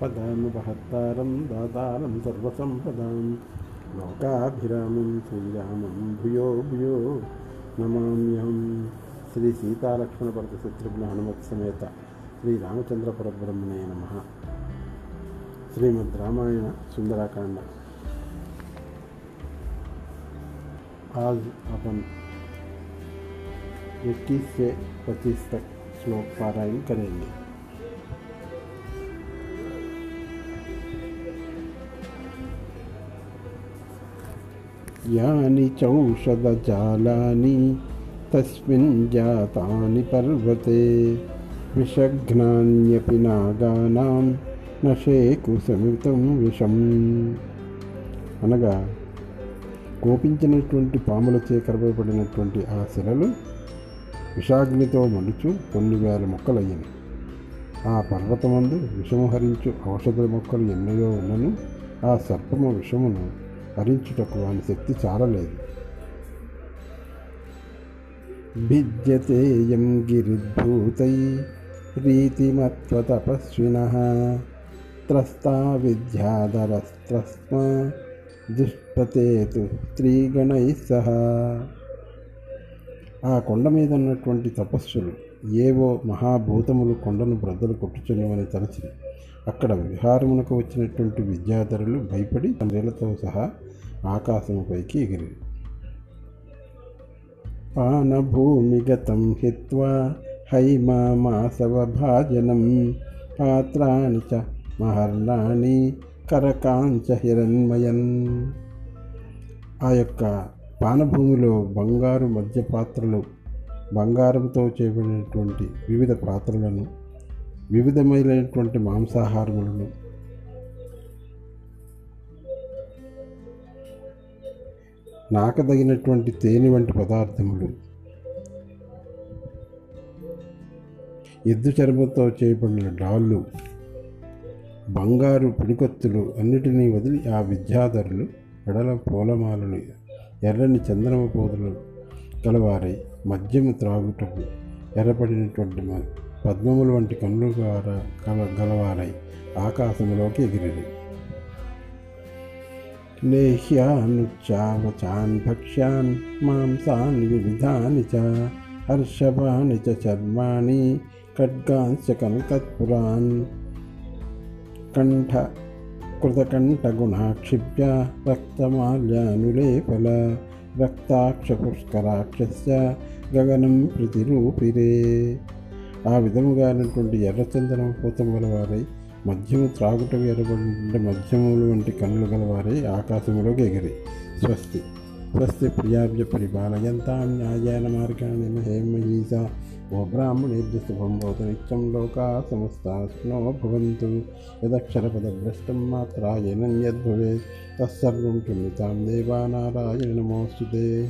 पदामुपहत्तारं दातारं सर्वसम्पदां लोकाभिरामं श्रीरामं भूयो भूयो नमाम्यहं। श्री सीतालक्ष्मण वर्ग शत्रुघ्न हनुमत समेत श्री रामचंद्र परब्रह्मणे नमः। श्रीमद् रामायण सुंदराकांड आज अपन 21 से 25 तक श्लोक पारायण करेंगे। యాని చౌషధజాలాని తస్మిన్ జాతాని పర్వతే విషఘ్నాన్యపి నాగానాం నషేకు సమితం విషం అనగా కోపించినటువంటి పాములచే చేకరపడినటువంటి ఆ శిలలు విషాగ్నితో మలుచు కొన్ని వేల మొక్కలయ్యను. ఆ పర్వతమందు విషము హరించు ఔషధ మొక్కలు ఎన్నయో ఉన్నను ఆ సర్పము విషమును భరించుటకు వాని శక్తి చాలలేదు. భిద్యతేయం గిరిద్భూతై రీతిమత్వతపస్విన త్రస్తా విద్యాధరస్త్రస్మ దుష్పతేతు స్త్రీగణై సహా. ఆ కొండ మీద ఉన్నటువంటి తపస్సులు ఏవో మహాభూతములు కొండను బ్రద్దలు కొట్టుచున్నవని తలచి అక్కడ విహారమునకు వచ్చినటువంటి విద్యాధరులు భయపడి తండ్రిలతో సహా ఆకాశముపైకి ఎగిరి. పానభూమిగతం హిత్వా హైమామాసవభాజనం పాత్రాని చ మహర్ణాని కరకాంచ హిరణ్మయన్. ఆ యొక్క పానభూమిలో బంగారు మధ్య పాత్రలు బంగారంతో చేయబడినటువంటి వివిధ పాత్రలను వివిధమైనటువంటి మాంసాహారములను నాకదగినటువంటి తేనె వంటి పదార్థములు ఎద్దు చర్మంతో చేయబడిన డాళ్ళు బంగారు పిడికొత్తులు అన్నిటినీ వదిలి ఆ విద్యాధరులు ఎడల పూలమాలలు ఎర్రని చంద్రమ పూతలు కలవారై మద్యము త్రాగుటకు ఎర్రపడినటువంటి పద్మములు వంటి కన్నులు కల గలవారై ఆకాశములోకి ఎగిరి లేహ్యానుచ్చావచాన్ భక్ష్యాన్ మాంసాన్ వివిధాని చ హర్షభాని చ చర్మాణి ఖడ్గాంశ కనకత్పురాన్ కంఠ కృతకంఠగుణాక్షిప్య రక్తమాల్యానులేపల రక్తాక్షపుష్కరాక్షస్య గగనం ప్రతిరూపిరే. ఆ విధముగానటువంటి ఎర్రచందనం పూతం గలవారై మద్యము త్రాగుట ఎర్రబడి మద్యములు వంటి కన్నులు గలవారై ఆకాశములోకి ఎగిరి. స్వస్తి. స్వస్తి ప్రియాభ్య పరిపాలయంతాం న్యాయేన మార్గాన్ని మహేమయీసా ఓ బ్రాహ్మణేభ్య శుభం భవతు నిత్యం లోకా సమస్తాస్నో భవంతు. యదక్షరపదభ్రష్టం మాత్రాయనం యద్భవేత్ తత్సర్వం క్షమ్యతాం దేవానారాయణ నమోస్తుతే.